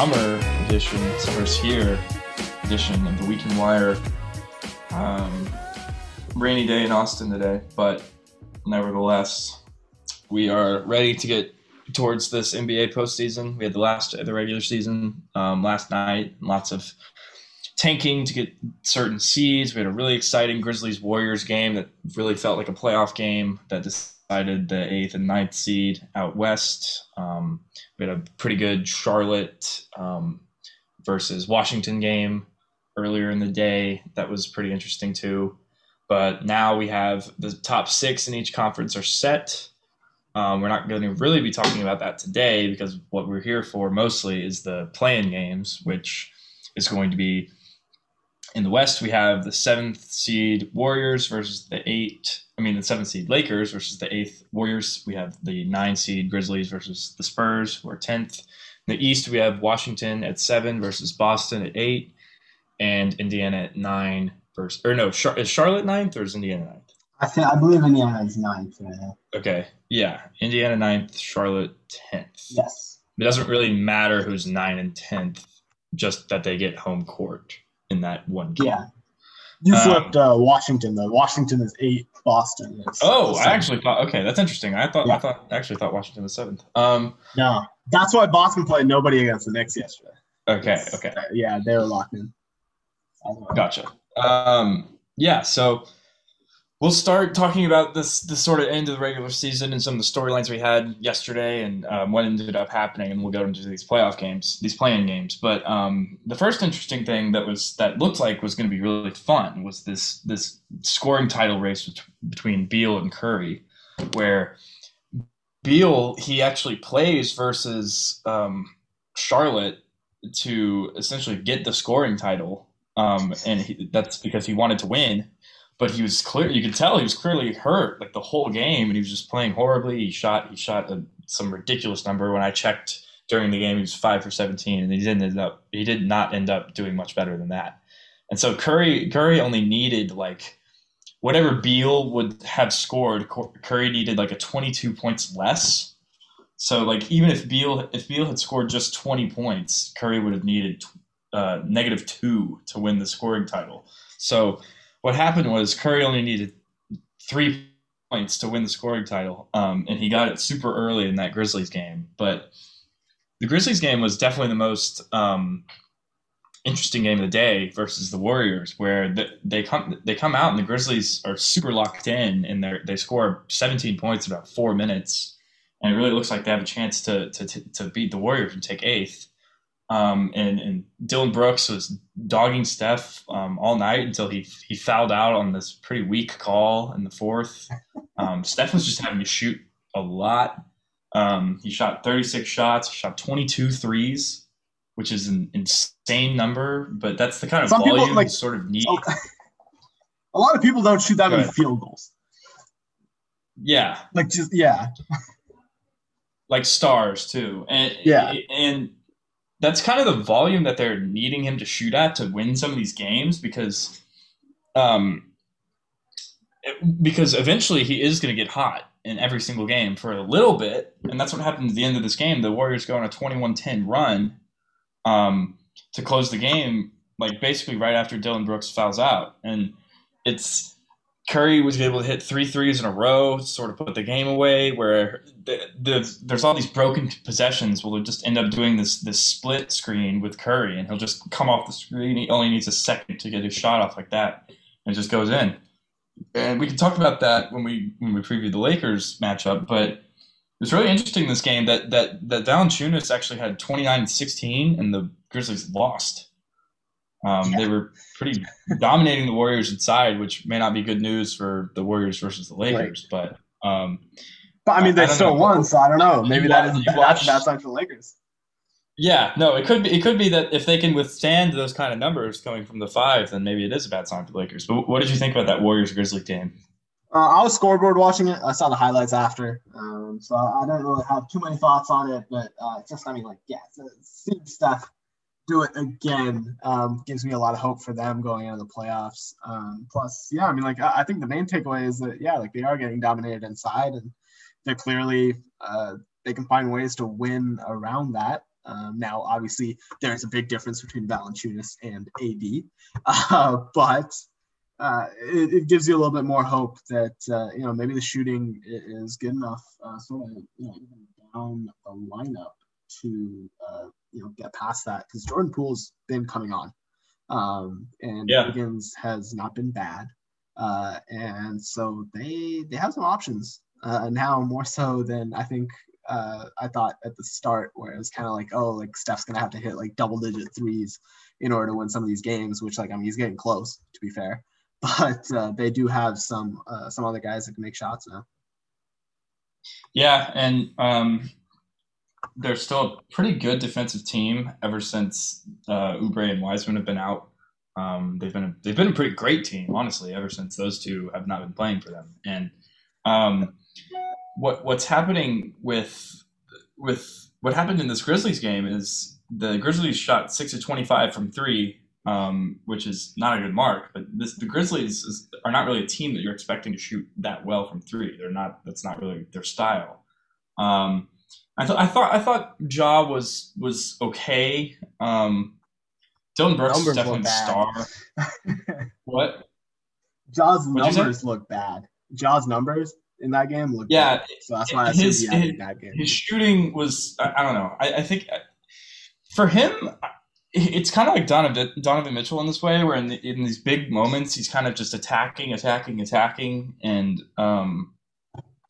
summer edition, summer's here edition of the Weekend Wire. Um, rainy day in Austin today, but nevertheless, we are ready to get towards this NBA postseason. We had the last the regular season um, last night, lots of tanking to get certain seeds. We had a really exciting Grizzlies Warriors game that really felt like a playoff game that decided the eighth and ninth seed out west. Um, we had a pretty good Charlotte um, versus Washington game earlier in the day that was pretty interesting too. But now we have the top six in each conference are set. Um, we're not going to really be talking about that today because what we're here for mostly is the play-in games, which is going to be in the West. We have the seventh seed Warriors versus the eight. I mean, the seventh seed Lakers versus the eighth Warriors. We have the nine seed Grizzlies versus the Spurs, who are tenth. In the East, we have Washington at seven versus Boston at eight, and Indiana at nine versus. Or no, Char- is Charlotte ninth or is Indiana ninth? I think I believe Indiana is ninth. Yeah. Okay, yeah, Indiana ninth, Charlotte tenth. Yes. It doesn't really matter who's nine and tenth, just that they get home court in that one game. Yeah. You Um, flipped uh, Washington though. Washington is eight. Boston is. Oh, I actually thought. Okay, that's interesting. I thought. I thought. I actually thought Washington was seventh. Um. no. That's why Boston played nobody against the Knicks yesterday. Okay. Okay. Uh, yeah, they were locked in. Gotcha. Um. Yeah. So we'll start talking about this. This sort of end of the regular season and some of the storylines we had yesterday and um, what ended up happening, and we'll go into these playoff games, these play-in games. But um, the first interesting thing that was that looked like was going to be really fun was this this scoring title race between Beal and Curry, where Beal he actually plays versus um, Charlotte to essentially get the scoring title, um, and he, that's because he wanted to win. But he was clear; you could tell he was clearly hurt like the whole game, and he was just playing horribly. He shot he shot a, some ridiculous number. When I checked during the game, he was five for seventeen, and he didn't end up he did not end up doing much better than that. And so Curry Curry only needed like whatever Beal would have scored, Curry needed like a 22 points less. So like even if Beal if Beal had scored just 20 points, Curry would have needed uh, negative two to win the scoring title. So what happened was Curry only needed three points to win the scoring title, um, and he got it super early in that Grizzlies game. But the Grizzlies game was definitely the most um, interesting game of the day versus the Warriors, where the, they come they come out and the Grizzlies are super locked in, and they they score 17 points in about four minutes, and it really looks like they have a chance to to, to beat the Warriors and take eighth. Um, and, and Dillon Brooks was dogging Steph um, all night until he he fouled out on this pretty weak call in the fourth. Um, Steph was just having to shoot a lot. Um, he shot 36 shots, shot 22 threes, which is an insane number, but that's the kind of Some people, volume like- you sort of need. Okay. A lot of people don't shoot that Go many ahead. field goals. Yeah, Like just yeah, like stars too, and Yeah. and that's kind of the volume that they're needing him to shoot at to win some of these games because, um, because eventually he is going to get hot in every single game for a little bit, and that's what happened at the end of this game. The Warriors go on a 21-10 run, um, to close the game, like basically right after Dillon Brooks fouls out, and it's Curry was able to hit three threes in a row, sort of put the game away. Where the, the, there's all these broken possessions. Well, they'll just end up doing this this split screen with Curry, and he'll just come off the screen. He only needs a second to get his shot off like that, and it just goes in. And we can talk about that when we when we preview the Lakers matchup. But it's really interesting this game that that that Valanciunas actually had 29 and 16, and the Grizzlies lost. Um, They were pretty dominating the Warriors inside, which may not be good news for the Warriors versus the Lakers. But um, but I mean they don't still know. won, so I don't know. Maybe You that wa- is you that's a bad sign for the Lakers. yeah, no, it could be it could be that if they can withstand those kind of numbers coming from the five, then maybe it is a bad sign for the Lakers. But what did you think about that Warriors Grizzly game? Uh, I was scoreboard watching it. I saw the highlights after, um, so I don't really have too many thoughts on it. But uh, it's just, I mean, like, yeah, so seeing Steph do it again um, gives me a lot of hope for them going into the playoffs. Um, plus, yeah, I mean, like, I, I think the main takeaway is that yeah, like they are getting dominated inside, and they're clearly uh, they can find ways to win around that. Um, now, obviously, there's a big difference between Valanciunas and AD, uh, but uh, it, it, gives you a little bit more hope that uh, you know maybe the shooting is good enough, uh, sort of you know even down the lineup to uh, you know get past that because Jordan Poole's been coming on, um, and yeah. Wiggins has not been bad, uh, and so they they have some options now more so than I think uh, I thought at the start, where it was kind of like, oh, like Steph's gonna have to hit like double digit threes in order to win some of these games, which like I mean he's getting close to be fair, but uh, they do have some uh, some other guys that can make shots now. Yeah, and um, they're still a pretty good defensive team ever since uh, Oubre and Wiseman have been out. Um, they've been a, they've been a pretty great team, honestly, ever since those two have not been playing for them. And um, what what's happening with with what happened in this Grizzlies game is the Grizzlies shot six of twenty five from three, um, which is not a good mark. But this, the Grizzlies is, are not really a team that you're expecting to shoot that well from three. They're not. That's not really their style. Um, I thought I thought I thought Ja was was okay. Um, Dillon Brooks numbers is definitely a star. what? Ja's numbers look bad. Ja's numbers in that game looked yeah. Bad. So that's why I his, his, his that game. His shooting was I, I don't know. I, I, think uh, for him, it's kind of like Donovan, Donovan Mitchell in this way, where in, the, in these big moments he's kind of just attacking, attacking, attacking, and um,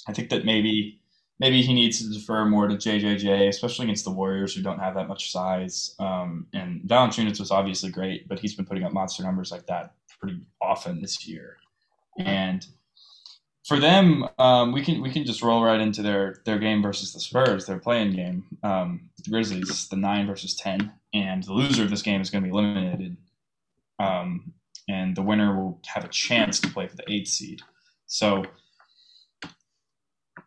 I think that maybe maybe he needs to defer more to JJJ, especially against the Warriors who don't have that much size. Um, and Valanciunas was obviously great, but he's been putting up monster numbers like that pretty often this year, and for them, um, we can we can just roll right into their their game versus the Spurs, their play-in game. Um, the Grizzlies, the nine versus ten, and the loser of this game is going to be eliminated, um, and the winner will have a chance to play for the eighth seed. So,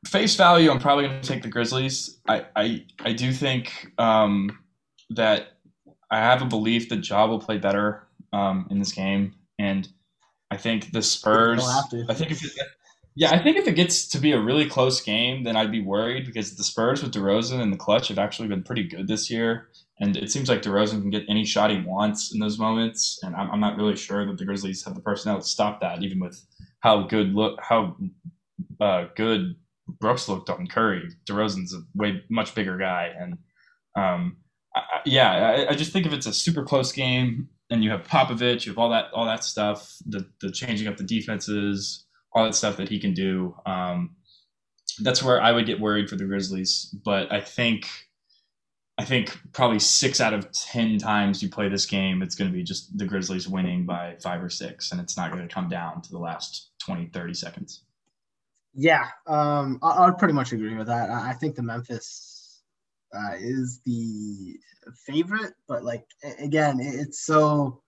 face value, I'm probably going to take the Grizzlies. I I, I do think um, that I have a belief that Ja will play better um, in this game, and I think the Spurs. I think if yeah, I think if it gets to be a really close game, then I'd be worried because the Spurs with DeRozan and the clutch have actually been pretty good this year. And it seems like DeRozan can get any shot he wants in those moments. And I'm, I'm not really sure that the Grizzlies have the personnel to stop that, even with how good look how uh, good Brooks looked on Curry. DeRozan's a way much bigger guy, and um, I, yeah, I, I, just think if it's a super close game and you have Popovich, you have all that all that stuff, the the changing up the defenses all that stuff that he can do. Um, that's where I would get worried for the Grizzlies. But I think, I think probably six out of ten times you play this game, it's going to be just the Grizzlies winning by five or six, and it's not going to come down to the last 20, 30 seconds. Yeah, um, I, I would pretty much agree with that. I think the Memphis uh, is the favorite, but like again, it's so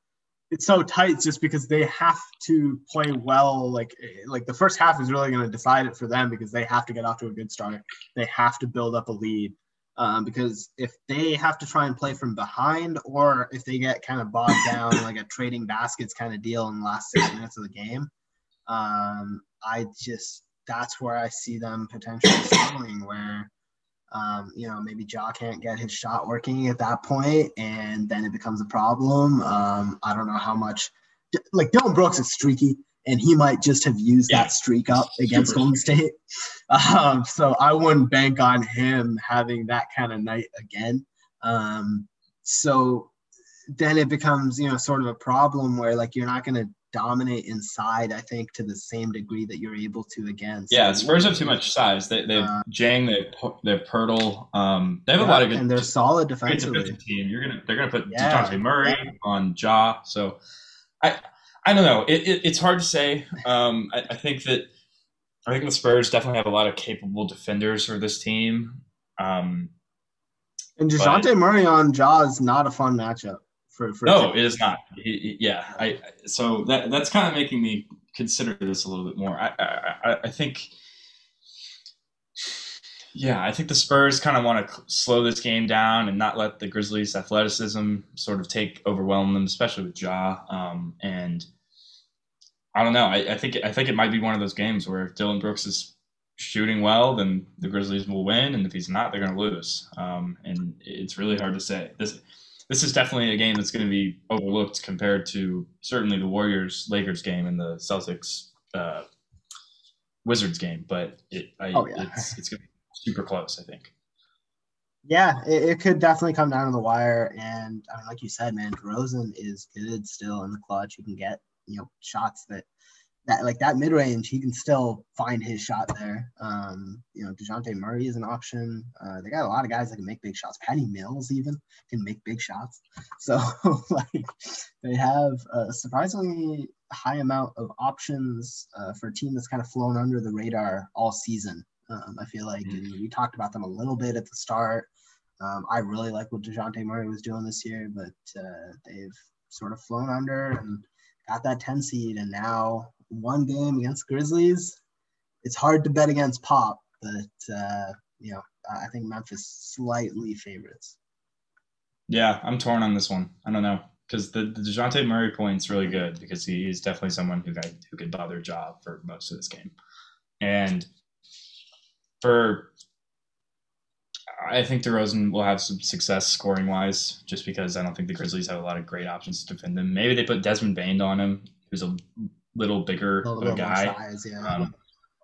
it's so tight just because they have to play well. Like like the first half is really going to decide it for them because they have to get off to a good start. They have to build up a lead. Um, because if they have to try and play from behind, or if they get kind of bogged down like a trading baskets kind of deal in the last six minutes of the game, um, I just that's where I see them potentially struggling. Where um, you know, maybe Ja can't get his shot working at that point, and then it becomes a problem. Um, I don't know how much, like Dillon Brooks is streaky, and he might just have used yeah. that streak up against Super Golden State. Um, so I wouldn't bank on him having that kind of night again. Um, so then it becomes, you know, sort of a problem where like you're not going to dominate inside, I think, to the same degree that you're able to against. Yeah, Spurs have too much size. They they have uh, Jang, they they have Poeltl. Um, they have yeah, a lot of good and they're solid defensively. Defensive team. You're gonna they're gonna put yeah, Dejounte Murray yeah. on Ja. So I I don't know. It, it it's hard to say. Um, I, I, think that I think the Spurs definitely have a lot of capable defenders for this team. Um, and Dejounte Murray on Ja is not a fun matchup for, for no, it is not. yeah, I so that that's kind of making me consider this a little bit more. I I, I think. Yeah, I think the Spurs kind of want to slow this game down and not let the Grizzlies' athleticism sort of take overwhelm them, especially with Ja. Um, and I don't know. I, I, think I think it might be one of those games where if Dillon Brooks is shooting well, then the Grizzlies will win, and if he's not, they're going to lose. Um, and it's really hard to say. This this is definitely a game that's going to be overlooked compared to certainly the Warriors Lakers game and the Celtics uh, Wizards game. But it, I, oh, yeah. it's it's going to be super close, I think. Yeah, it, it, could definitely come down to the wire. And I mean, like you said, man, DeRozan is good still in the clutch. He can get you know shots that that like that mid range, he can still find his shot there. Um, you know, Dejounte Murray is an option. Uh, they got a lot of guys that can make big shots. Patty Mills even can make big shots. So like they have a surprisingly high amount of options uh, for a team that's kind of flown under the radar all season. Um, I feel like mm-hmm. we talked about them a little bit at the start. Um, I really like what Dejounte Murray was doing this year, but uh, they've sort of flown under and got that 10 seed. And now one game against Grizzlies, it's hard to bet against Pop, but uh, you know I think Memphis slightly favorites. Yeah, I'm torn on this one. I don't know because the, the Dejounte Murray point's really good because he is definitely someone who got, who could bother job for most of this game, and for I think DeRozan will have some success scoring wise, just because I don't think the Grizzlies have a lot of great options to defend them. Maybe they put Desmond Bane on him, who's a little bigger a little of a guy. Size, yeah. Um,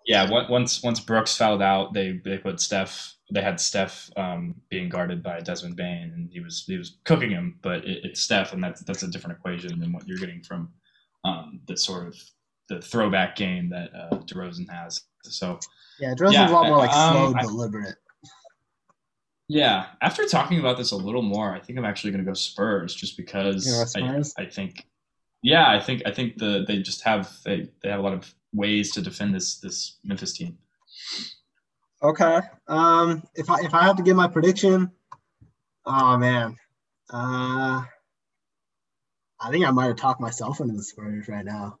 yeah. Once once Brooks fouled out, they they put Steph. They had Steph um, being guarded by Desmond Bane, and he was he was cooking him. But it, it's Steph, and that's that's a different equation than what you're getting from um, the sort of the throwback game that uh, DeRozan has. So yeah, DeRozan's yeah, a lot more like um, slow, I, deliberate. Yeah, after talking about this a little more, I think I'm actually going to go Spurs, just because I, I think yeah, I think I think the they just have they, they have a lot of ways to defend this this Memphis team. Okay. Um if I if I have to give my prediction, oh man. Uh I think I might have talked myself into the Spurs right now.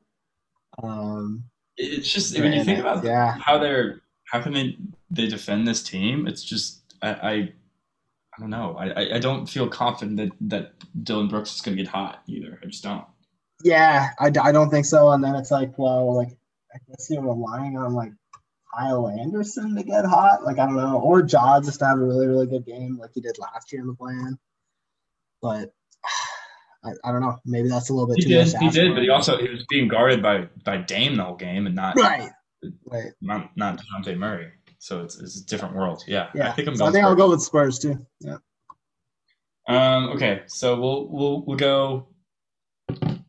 Um it's just when you think about yeah. how they're how can they they defend this team, it's just I, I I don't know. I, I don't feel confident that, that Dillon Brooks is going to get hot either. I just don't. Yeah, I, I don't think so. And then it's like, well, like I guess you're relying on like Kyle Anderson to get hot. Like I don't know, or Ja just to have a really really good game like he did last year in the plan. But I, I don't know. Maybe that's a little bit he too did, He did, but he also he was being guarded by by Dame the whole game and not right, right, not not Dejounte Murray. So it's, it's a different world. Yeah, yeah. I think I'm. So I think Spurs. I'll go with Spurs too. Yeah. Um. Okay, so we'll we'll we'll go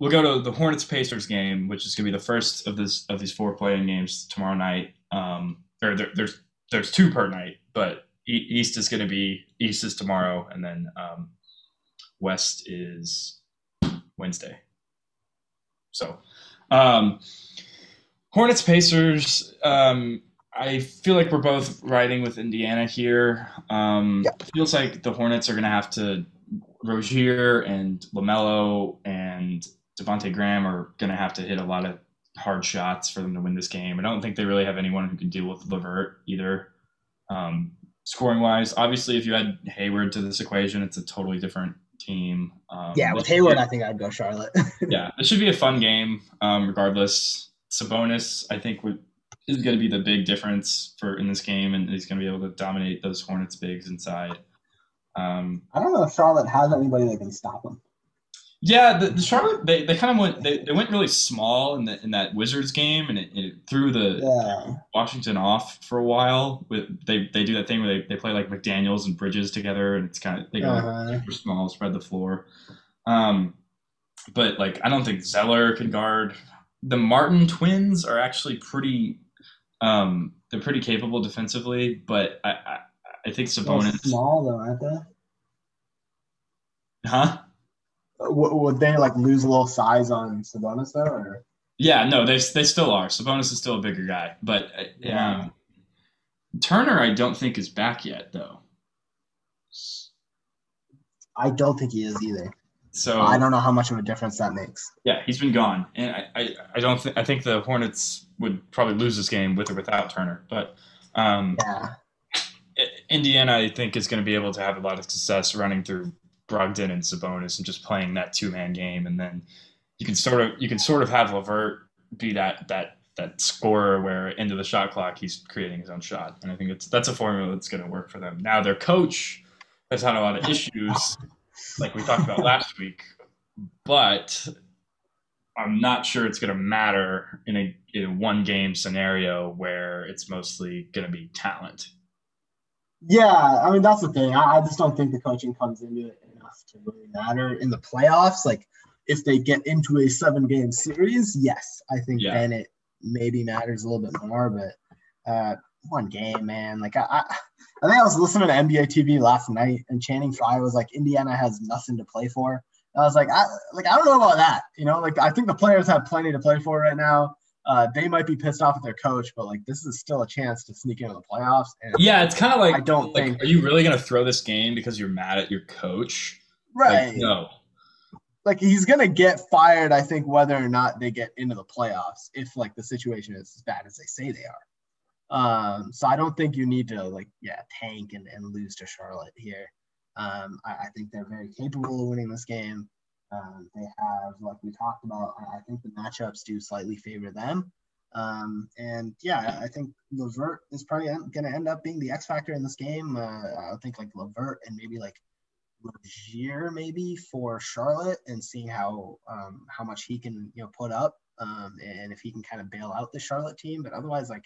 we'll go to the Hornets Pacers game, which is going to be the first of this of these four play-in games tomorrow night. Um, or there, there's there's two per night, but East is going to be East is tomorrow, and then um, West is Wednesday. So, um, Hornets Pacers. Um, I feel like we're both riding with Indiana here. Um, It feels like the Hornets are going to have to Rozier and LaMelo and Devonte Graham are going to have to hit a lot of hard shots for them to win this game. I don't think they really have anyone who can deal with LeVert either. Um, scoring wise, obviously, if you add Hayward to this equation, it's a totally different team. Um, yeah, with Hayward, be, I think I'd go Charlotte. yeah, it should be a fun game, um, regardless. Sabonis, I think, would, is going to be the big difference for in this game, and he's going to be able to dominate those Hornets bigs inside. Um, I don't know if Charlotte has anybody that can stop him. Yeah, the, the Charlotte they, they kind of went they, they went really small in the in that Wizards game and it, it threw the yeah. Washington off for a while. With they they do that thing where they, they play like McDaniels and Bridges together and it's kind of they go uh-huh. super small, spread the floor. Um, but like I don't think Zeller can guard. The Martin twins are actually pretty um, they're pretty capable defensively, but I I, I think Sabonis small though, aren't they? Huh? Would they like lose a little size on Sabonis though? Or? Yeah, no, they they still are. Sabonis is still a bigger guy, but yeah. um, Turner, I don't think is back yet though. I don't think he is either. So I don't know how much of a difference that makes. Yeah, he's been gone, and I, I, I don't think I think the Hornets would probably lose this game with or without Turner, but um, yeah. Indiana, I think, is going to be able to have a lot of success running through Brogdon and Sabonis and just playing that two man game, and then you can sort of you can sort of have LeVert be that that that scorer where into the shot clock he's creating his own shot, and I think it's that's a formula that's going to work for them. Now their coach has had a lot of issues, like we talked about last week, but I'm not sure it's going to matter in a, in a one game scenario where it's mostly going to be talent. Yeah, I mean that's the thing. I, I just don't think the coaching comes into it to really matter in the playoffs. Like if they get into a seven game series, yes, I think Yeah. then it maybe matters a little bit more. But uh, one game, man. Like I, I, I think I was listening to NBA TV last night, and Channing Frye was like, "Indiana has nothing to play for." And I was like, I like I don't know about that. You know, like I think the players have plenty to play for right now. Uh, they might be pissed off at their coach, but like this is still a chance to sneak into the playoffs. And Yeah, it's kind of like I don't like, think- are you really going to throw this game because you're mad at your coach? Right, Like, no. like he's gonna get fired. I think whether or not they get into the playoffs, if like the situation is as bad as they say they are. Um, so I don't think you need to like yeah tank and, and lose to Charlotte here. Um, I, I think they're very capable of winning this game. Um, they have, like we talked about, I, I think the matchups do slightly favor them. Um, and yeah, I think LeVert is probably going to end up being the X factor in this game. Uh, I think like LeVert and maybe like Rozier maybe for Charlotte and seeing how um, how much he can you know put up um, and if he can kind of bail out the Charlotte team. But otherwise, like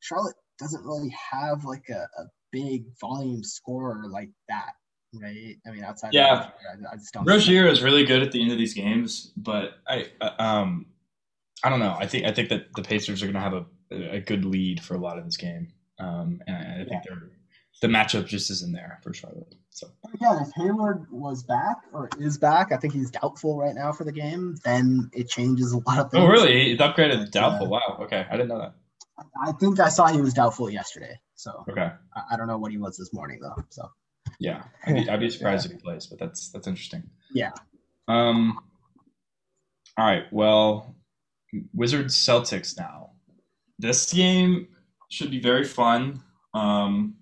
Charlotte doesn't really have like a, a big volume scorer like that, right? I mean, outside Yeah. of Rozier, I, I just don't. Rozier is really good at the end of these games, but I uh, um I don't know. I think I think that the Pacers are going to have a a good lead for a lot of this game, um, and I, I think Yeah. they're the matchup just isn't there for Charlotte. So Again, if Hayward was back or is back, I think he's doubtful right now for the game. Then it changes a lot of things. oh really? It's upgraded doubtful. uh, Wow. Okay, I didn't know that. I think I saw he was doubtful yesterday, so Okay. I, I don't know what he was this morning though. So Yeah, I'd be, I'd be surprised if he plays, but that's that's interesting. yeah, Um. All right. Well, Wizards Celtics now. This game should be very fun. Um,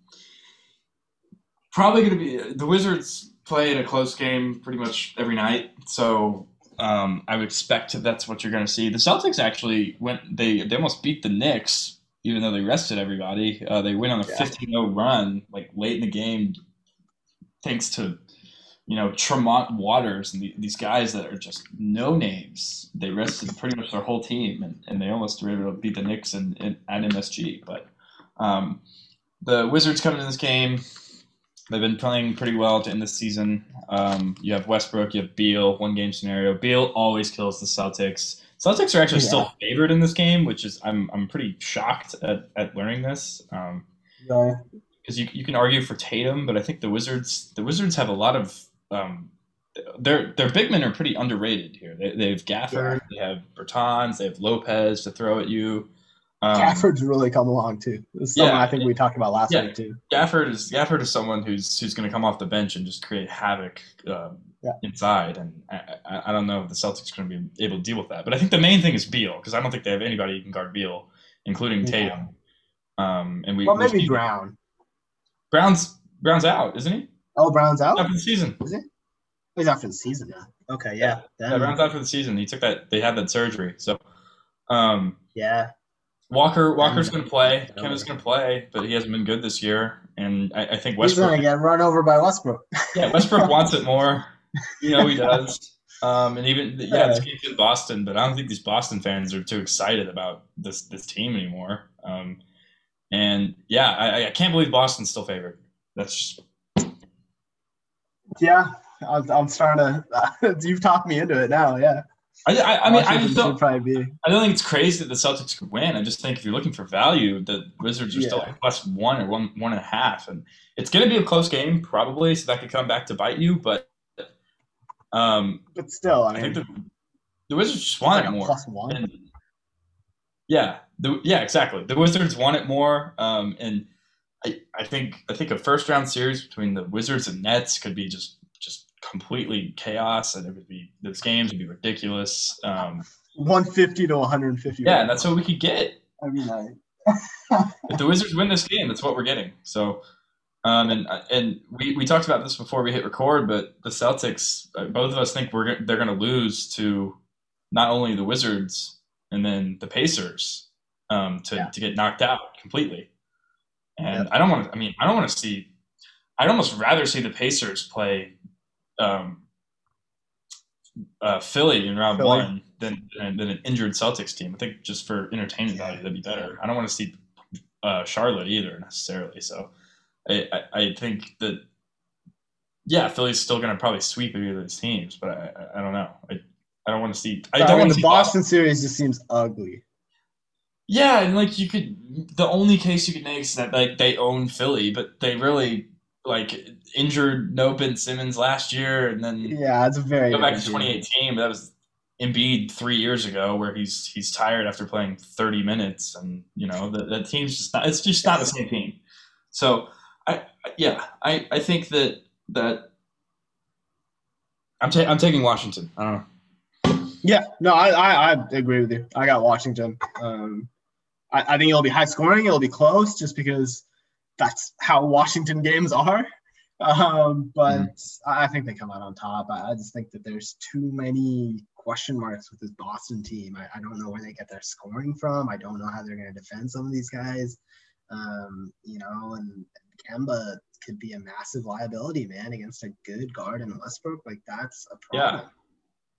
probably going to be the Wizards play in a close game pretty much every night, so um, I would expect that that's what you're going to see. The Celtics actually went they they almost beat the Knicks even though they rested everybody. Uh, they went on a Yeah. 15-0 run like late in the game thanks to you know Tremont Waters and the, these guys that are just no names. They rested pretty much their whole team, and, and they almost were able to beat the Knicks and, in, at MSG. But um, the Wizards coming in this game, they've been playing pretty well to end the season. Um, you have Westbrook, you have Beal, one game scenario. Beal always kills the Celtics. Celtics are actually Yeah. still favored in this game, which is I'm I'm pretty shocked at, at learning this. Um, yeah. because you, you can argue for Tatum, but I think the Wizards the Wizards have a lot of um, their their big men are pretty underrated here. They, they have Gafford, they have Bertans, they have Lopez to throw at you. Um, Gafford's really come along too. This is something yeah. I think we talked about last Yeah. week too. Gafford is Gafford is someone who's who's going to come off the bench and just create havoc um, Yeah. inside, and I, I, don't know if the Celtics are going to be able to deal with that. But I think the main thing is Beal because I don't think they have anybody who can guard Beal, including Yeah. Tatum. Um, and we Well, maybe Brown. Brown's Brown's out, isn't he? Oh, Brown's out. For the season. He's out for the season now. Okay, yeah. Yeah, Then, Brown's out for the season. He took that. They had that surgery. So, um, yeah. Walker Walker's going to play. Yeah. Kim is going to play, but he hasn't been good this year. And I, I think He's gonna Westbrook. get run over by Westbrook. Yeah, Westbrook wants it more. You know he does. Um, and even yeah, this game's in Boston, but I don't think these Boston fans are too excited about this this team anymore. Um, and yeah, I, I can't believe Boston's still favored. That's just, Yeah, I'm, I'm starting to. you've talked me into it now. Yeah. I, I, I mean, I just don't. I don't think it's crazy that the Celtics could win. I just think if you're looking for value, the Wizards are still Yeah. like plus one or one one and a half, and it's going to be a close game probably, so that could come back to bite you. But um, But still, I I mean, think the, the Wizards just want like it more. plus one. And yeah, the, yeah, exactly. The Wizards want it more, um, and I, I think I think a first round series between the Wizards and Nets could be just completely chaos, and it would be those games would be ridiculous. Um, 150 to 150. yeah, and that's what we could get. I mean, I, if the Wizards win this game, that's what we're getting. So, um, and and we, we talked about this before we hit record, but the Celtics, uh, both of us think we're they're going to lose to not only the Wizards and then the Pacers. um, to Yeah. to get knocked out completely. And Yep. I don't want to. I mean, I don't want to see. I'd almost rather see the Pacers play um, uh, Philly in round Philly. one than, than than an injured Celtics team. I think just for entertainment value, that'd be better. I don't want to see uh, Charlotte either necessarily. So I, I, I think that yeah, Philly's still going to probably sweep either of these teams, but I, I, I don't know. I, I don't want to see. I I don't mean, want the to see Boston series just seems ugly. Yeah, and like you could, the only case you could make is that like they own Philly, but they really like injured no Ben Simmons last year, and then Yeah, it's a very go back to 2018. But that was Embiid three years ago, where he's he's tired after playing 30 minutes, and you know the, the team's just not. It's just not the same team. So I I- yeah, I I think that that I'm ta- I'm taking Washington. I don't know. Yeah, no, I, I, I agree with you. I got Washington. Um, I, I think it'll be high scoring. It'll be close just because that's how Washington games are. Um, but I I think they come out on top. I, I just think that there's too many question marks with this Boston team. I, I don't know where they get their scoring from. I don't know how they're going to defend some of these guys. Um, you know, and Kemba could be a massive liability, man, against a good guard in Westbrook. Like that's a problem. Yeah. problem.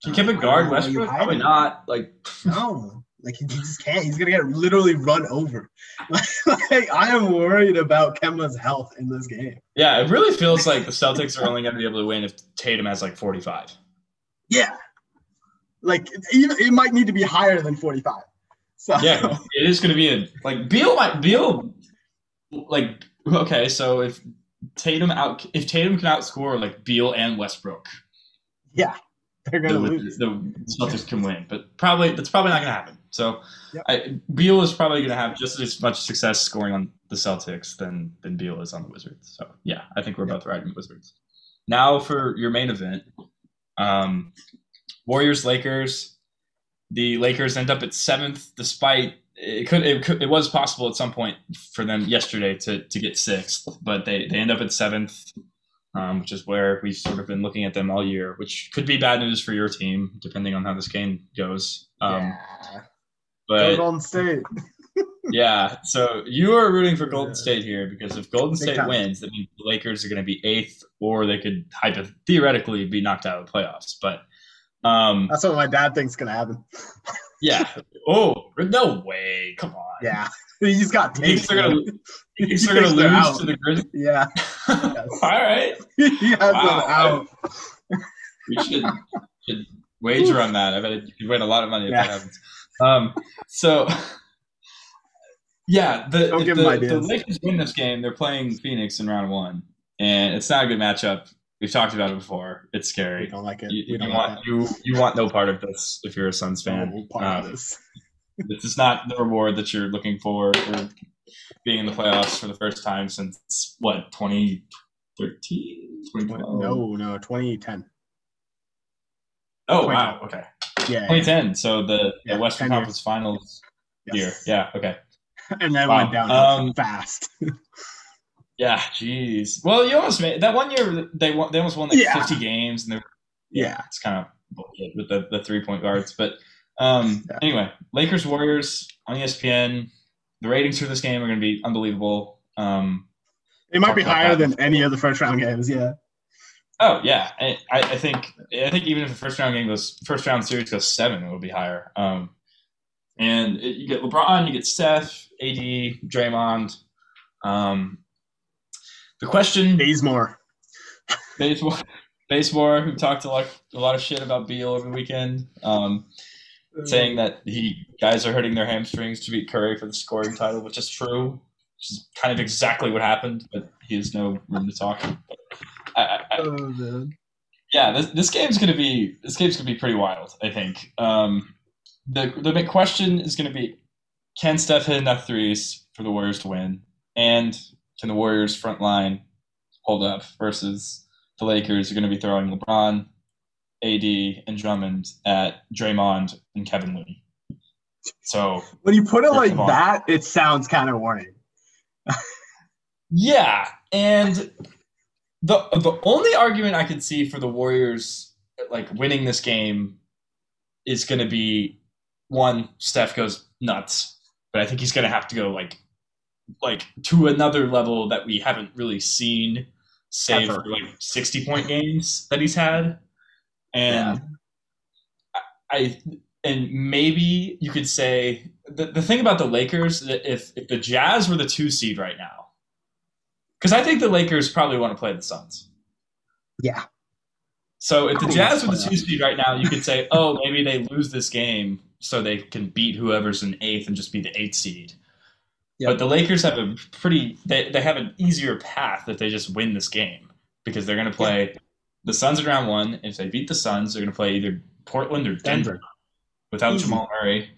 Can Um, Kevin I don't guard know Westbrook? Probably not. Like No, like he just can't. He's gonna get literally run over. like I am worried about Kemba's health in this game. Yeah, it really feels like the Celtics are only going to be able to win if Tatum has like 45. Yeah, like it might need to be higher than forty five. So Yeah, it is going to be a like Beal might Beal like okay, so if Tatum out if Tatum can outscore like Beal and Westbrook, yeah, they're gonna lose. the Celtics can win, but probably that's probably not going to happen. So Yep. I, Beal is probably going to have just as much success scoring on the Celtics than than Beal is on the Wizards. So yeah, I think we're Yep. both riding Wizards. Now for your main event, um, Warriors Lakers. The Lakers end up at seventh, despite it could, it could it was possible at some point for them yesterday to to get sixth, but they they end up at seventh, um, which is where we've sort of been looking at them all year, which could be bad news for your team depending on how this game goes. Um, yeah, But Golden State. yeah, so you are rooting for Golden. State here because if Golden Big State time. wins, that means the Lakers are going to be eighth, or they could theoretically be knocked out of the playoffs. But um, That's what my dad thinks is gonna happen. yeah, oh no way! Come on, Yeah, he's got think they're man. you think they're gonna lose out. to the Grizzlies? Yeah, All right, he has Wow. them out. we should, should wager on that. I bet you could win a lot of money if Yeah. that happens. Um, so yeah, the Don't if give the, the. Lakers win this game, they're playing Phoenix in round one, and it's not a good matchup. We've talked about it before. It's scary. We don't like it. You, we you don't want like you you want no part of this if you're a Suns fan. No part of Um, this. This is not the reward that you're looking for for being in the playoffs for the first time since what 2013, 2012? No, no, 2010. Oh 2010. wow, okay. Yeah, 2010. So the, Yeah, the Western 10 years. Conference Finals year. yes. Yeah. Okay. and then Wow. went down Um, fast. Yeah. Jeez. Well, you almost made that one year. They won. They almost won like Yeah. 50 games, and they yeah, it's kind of bullshit with the, the three point guards. But um, Yeah. anyway, Lakers Warriors on ESPN. The ratings for this game are going to be unbelievable. Um, it might be higher than any of the first round games. Yeah, oh yeah, I, I think I think even if the first round game goes first round series goes seven, it will be higher. Um, and it, you get LeBron, you get Steph, AD, Draymond. Um, the question Bazemore. Bazemore, Bazemore, who talked a lot, a lot of shit about Beal over the weekend, um, saying that he guys are hurting their hamstrings to beat Curry for the scoring title, which is true. Which is kind of exactly what happened, but he has no room to talk. Oh man. yeah, this, this game's gonna be this game's gonna be pretty wild. I think um, the the big question is gonna be can Steph hit enough threes for the Warriors to win, and can the Warriors front line hold up versus the Lakers are going to be throwing LeBron, AD, and Drummond at Draymond and Kevin Looney. So When you put it like that, it sounds kind of worrying. yeah, and the the only argument I could see for the Warriors like winning this game is going to be one Steph goes nuts but I think he's going to have to go like like to another level that we haven't really seen, save Ever. for like sixty point games that he's had, and I and maybe you could say the, the thing about the Lakers that if if the Jazz were the two seed right now, because I think the Lakers probably want to play the Suns. Yeah. So if the Jazz were the two seed right now, you could say, oh, maybe they lose this game so they can beat whoever's in eighth and just be the eighth seed. Yep. But the Lakers have a pretty they, they have an easier path if they just win this game because they're going to play the Suns in round one. If they beat the Suns, they're going to play either Portland or Denver, Denver. without Easy. Jamal Murray,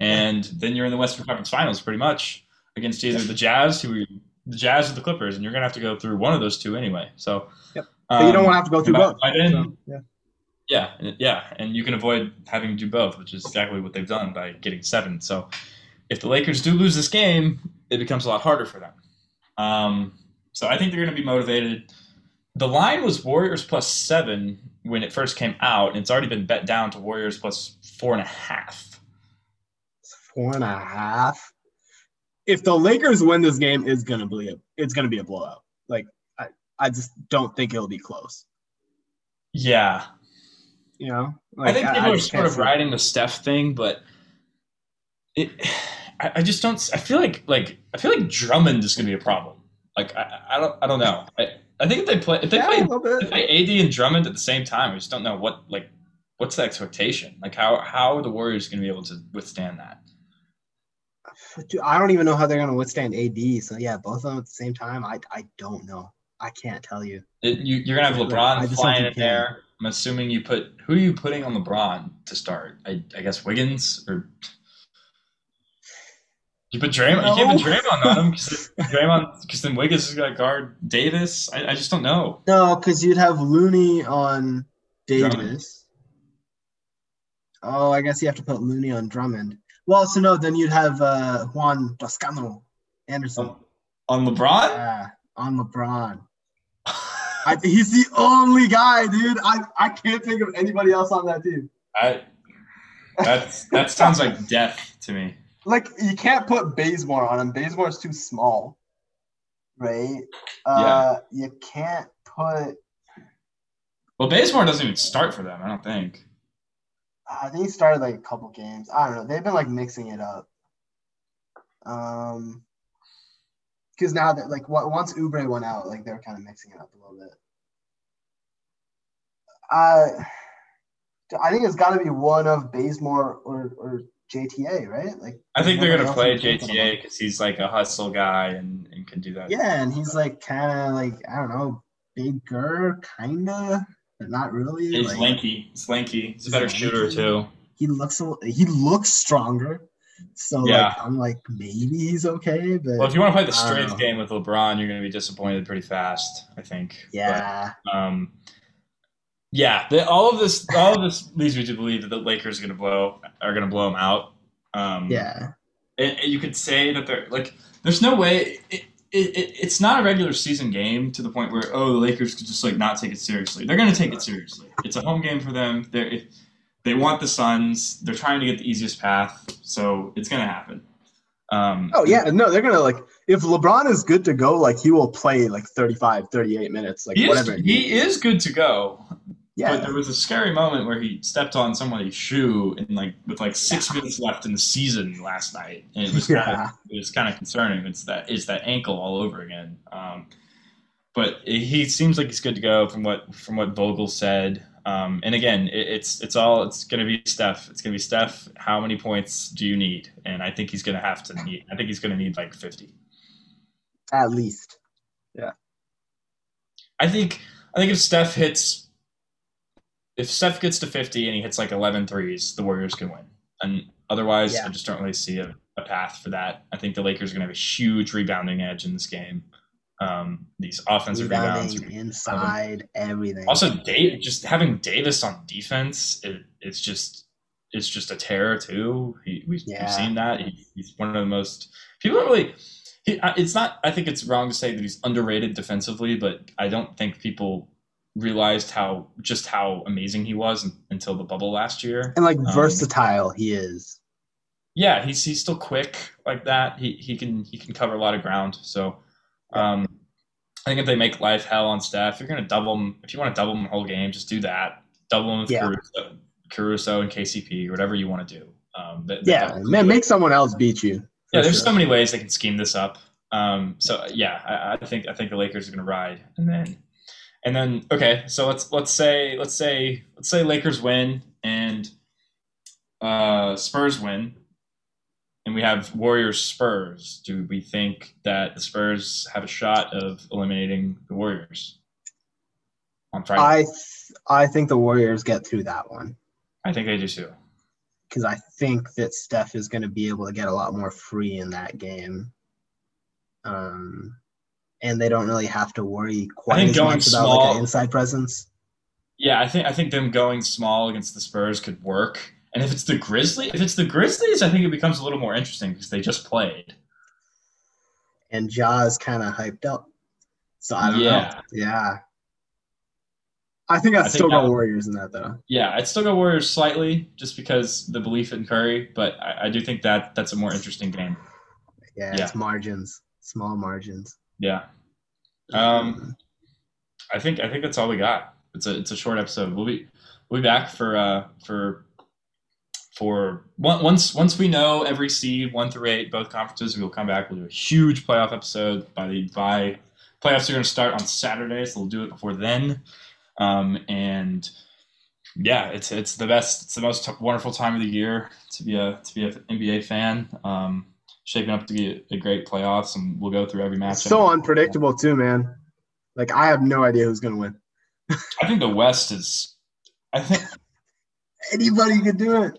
and then you're in the Western Conference Finals pretty much against either the Jazz, who the Jazz or the Clippers, and you're going to have to go through one of those two anyway. So, Yep. But you don't um, want to have to go through both. by then- So, yeah. yeah, and- yeah, and you can avoid having to do both, which is exactly what they've done by getting seven. So, if the Lakers do lose this game, it becomes a lot harder for them. Um, so I think they're going to be motivated. The line was Warriors plus seven when it first came out, and it's already been bet down to Warriors plus four and a half. Four and a half. If the Lakers win this game, it's gonna be a it's gonna be a blowout. Like I, I just don't think it'll be close. Yeah, You know, I think people are sort of it. riding the Steph thing, but it. I, I just don't. I feel like like I feel like Drummond is going to be a problem. Like I, I don't I don't know. I, I think if they play if they Yeah, play if they AD and Drummond at the same time, I just don't know what like what's the expectation. Like how how are the Warriors going to be able to withstand that? Dude, I don't even know how they're gonna withstand AD. So yeah, both of them at the same time. I I don't know. I can't tell you. It, you, you're gonna have LeBron I just don't flying in there. I'm assuming you put who are you putting on LeBron to start? I, I guess Wiggins or you put Draymond. You can't put Draymond on him because Draymond because then Wiggins is gonna guard Davis. I, I just don't know. No, because you'd have Looney on Davis. Drummond. Oh, I guess you have to put Looney on Drummond. Well, so no, then you'd have uh, Juan Toscano Anderson On LeBron, yeah, on LeBron. I, he's the only guy, dude. I, I can't think of anybody else on that team. I that's that sounds like death to me. Like you can't put Bazemore on him. Bazemore's too small, right? Uh, you can't put. Well, Bazemore doesn't even start for them. I don't think. I think he started like a couple games. I don't know. They've been like mixing it up. Um, because now that like once Oubre went out, like they're kind of mixing it up a little bit. Uh, I think it's got to be one of Bazemore or or JTA, right? Like I think they're gonna play you can think of. JTA because he's like a hustle guy and, and can do that. Yeah, and he's like kind of like I don't know, bigger, kinda, not really. He's like, lanky. He's lanky. He's a better He's shooter too. He looks a, he looks stronger. So Yeah. like I'm like maybe he's okay, but Well, if you want to play the strength game with LeBron, you're going to be disappointed pretty fast. I think. yeah, But, um, yeah. The, all of this, all of this leads me to believe that the Lakers are going to blow, are going to blow him out. Um, yeah, and, and you could say that they're like, there's no way. It, it, it, it's not a regular season game to the point where oh the Lakers could just like not take it seriously. They're going to take it seriously. It's a home game for them. They're they want the Suns. They're trying to get the easiest path, so it's going to happen. Um, Oh yeah, no, they're gonna like if LeBron is good to go, like he will play like 35, 38 minutes, like he is, whatever. he is good to go. But there was a scary moment where he stepped on somebody's shoe and like with like six minutes left in the season last night, and it was kind of it was kind of concerning. It's that it's that ankle all over again. Um, but he seems like he's good to go from what from what Vogel said. Um, and again, it, it's it's all it's going to be Steph. It's going to be Steph. How many points do you need? And I think he's going to have to need. I think he's going to need like fifty. at least. Yeah. I think I think if Steph hits if Steph gets to 50 and he hits like 11 threes, the Warriors can win. And otherwise, Yeah. I just don't really see a, a path for that. I think the Lakers are going to have a huge rebounding edge in this game. Um, these offensive rebounds. Rebounding inside, everything. Also, Dave, just having Davis on defense, it, it's just it's just a terror too. He, we, Yeah. We've seen that. He, he's one of the most people don't really. He, it's not. I think it's wrong to say that he's underrated defensively, but I don't think people realized how just how amazing he was until the bubble last year. and like um, versatile he is. yeah, he's he's still quick like that. He he can he can cover a lot of ground. So um, I think if they make life hell on Steph, you're gonna double him. If you want to double him the whole game, just do that. Double them with Yeah. Caruso, Caruso and KCP, or whatever you want to do. Um, that- Yeah, man, make someone else beat you. yeah, there's sure. so many ways they can scheme this up. Um, so yeah, I, I think I think the Lakers are going to ride, and then and then okay, so let's let's say let's say let's say Lakers win and uh, Spurs win, and we have Warriors Spurs. Do we think that the Spurs have a shot of eliminating the Warriors on Friday? I th- I think the Warriors get through that one I think they do too. because I think that Steph is going to be able to get a lot more free in that game. Um, and they don't really have to worry quite as going much about like small- an inside presence. Yeah, I think I think them going small against the Spurs could work. And if it's the Grizzlies, if it's the Grizzlies, I think it becomes a little more interesting because they just played. And Ja's kind of hyped up. So I don't know. Yeah. Yeah. I think I'd I think still that- go Warriors in that though. Yeah, I'd still go Warriors slightly just because the belief in Curry, but I, I do think that that's a more interesting game. Yeah, Yeah. it's margins, small margins. Yeah, Um, I think I think that's all we got. It's a it's a short episode. We'll be we'll be back for uh for for once once we know every seed one through eight both conferences we will come back. We'll do a huge playoff episode by the by playoffs are going to start on Saturday, so we'll do it before then. Um, and yeah, it's it's the best. It's the most wonderful time of the year to be a to be an NBA fan. Um, shaping up to be a, great playoffs, and we'll go through every match. So unpredictable too, man. Like I have no idea who's gonna win. I think the West is. I think Anybody could do it.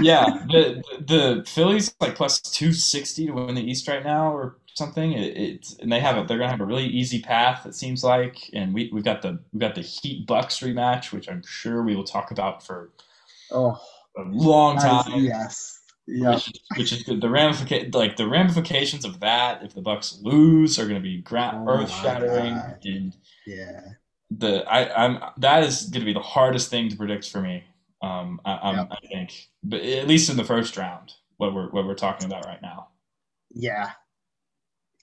yeah. The the Philly's like plus two sixty to win the East right now or something. It, it's and they have a they're gonna have a really easy path. It seems like, and we we've got the we've got the Heat Bucks rematch, which I'm sure we will talk about for Oh, a long time. yes. Yeah. Which, is- which is good. The ramifica- like the ramifications of that if the Bucks lose are going to be gra- Oh earth shattering and Yeah. the I, I'm that is going to be the hardest thing to predict for me. Um, I, Yep. I think, but at least in the first round, what we're what we're talking about right now. Yeah.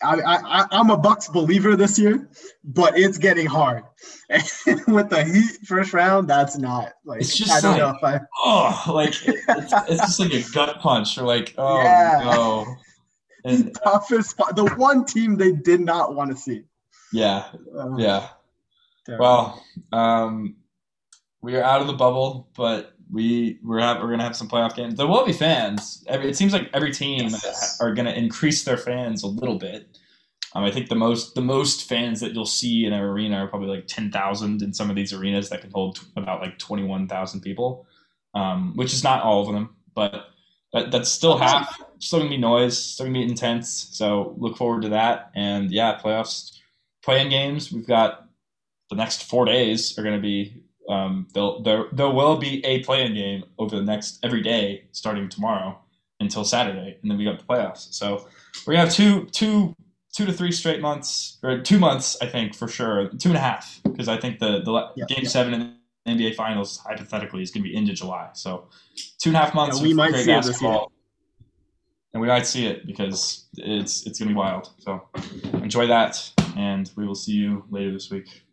I, I, I- I'm a Bucks believer this year, but it's getting hard. With the Heat first round, that's not like It's just I don't like- know if I Oh, like it's, it's just like a gut punch. Or like, oh Yeah. no, the toughest spot, the one team they did not want to see. yeah, yeah. terrible. Well, um, we are out of the bubble, but we we're have, we're gonna have some playoff games. There will be fans. Every, it seems like every team Yes. are gonna increase their fans a little bit. Um, I think the most the most fans that you'll see in an arena are probably like ten thousand in some of these arenas that can hold t- about like twenty one thousand people, um, which is not all of them, but that, that's still half. Still gonna be noise. Still gonna be intense. So look forward to that. And yeah, playoffs, play-in games. We've got the next four days are going to be um, there there will be a play-in game over the next every day starting tomorrow until Saturday, and then we got the playoffs. So we're gonna have two two two to three straight months or two months, I think for sure, two and a half because I think the the Yeah, game yeah. seven in the NBA Finals hypothetically is going to be into July. So two and a half months Yeah, we might great see basketball. And we might see it because it's it's gonna be wild. So enjoy that, and we will see you later this week.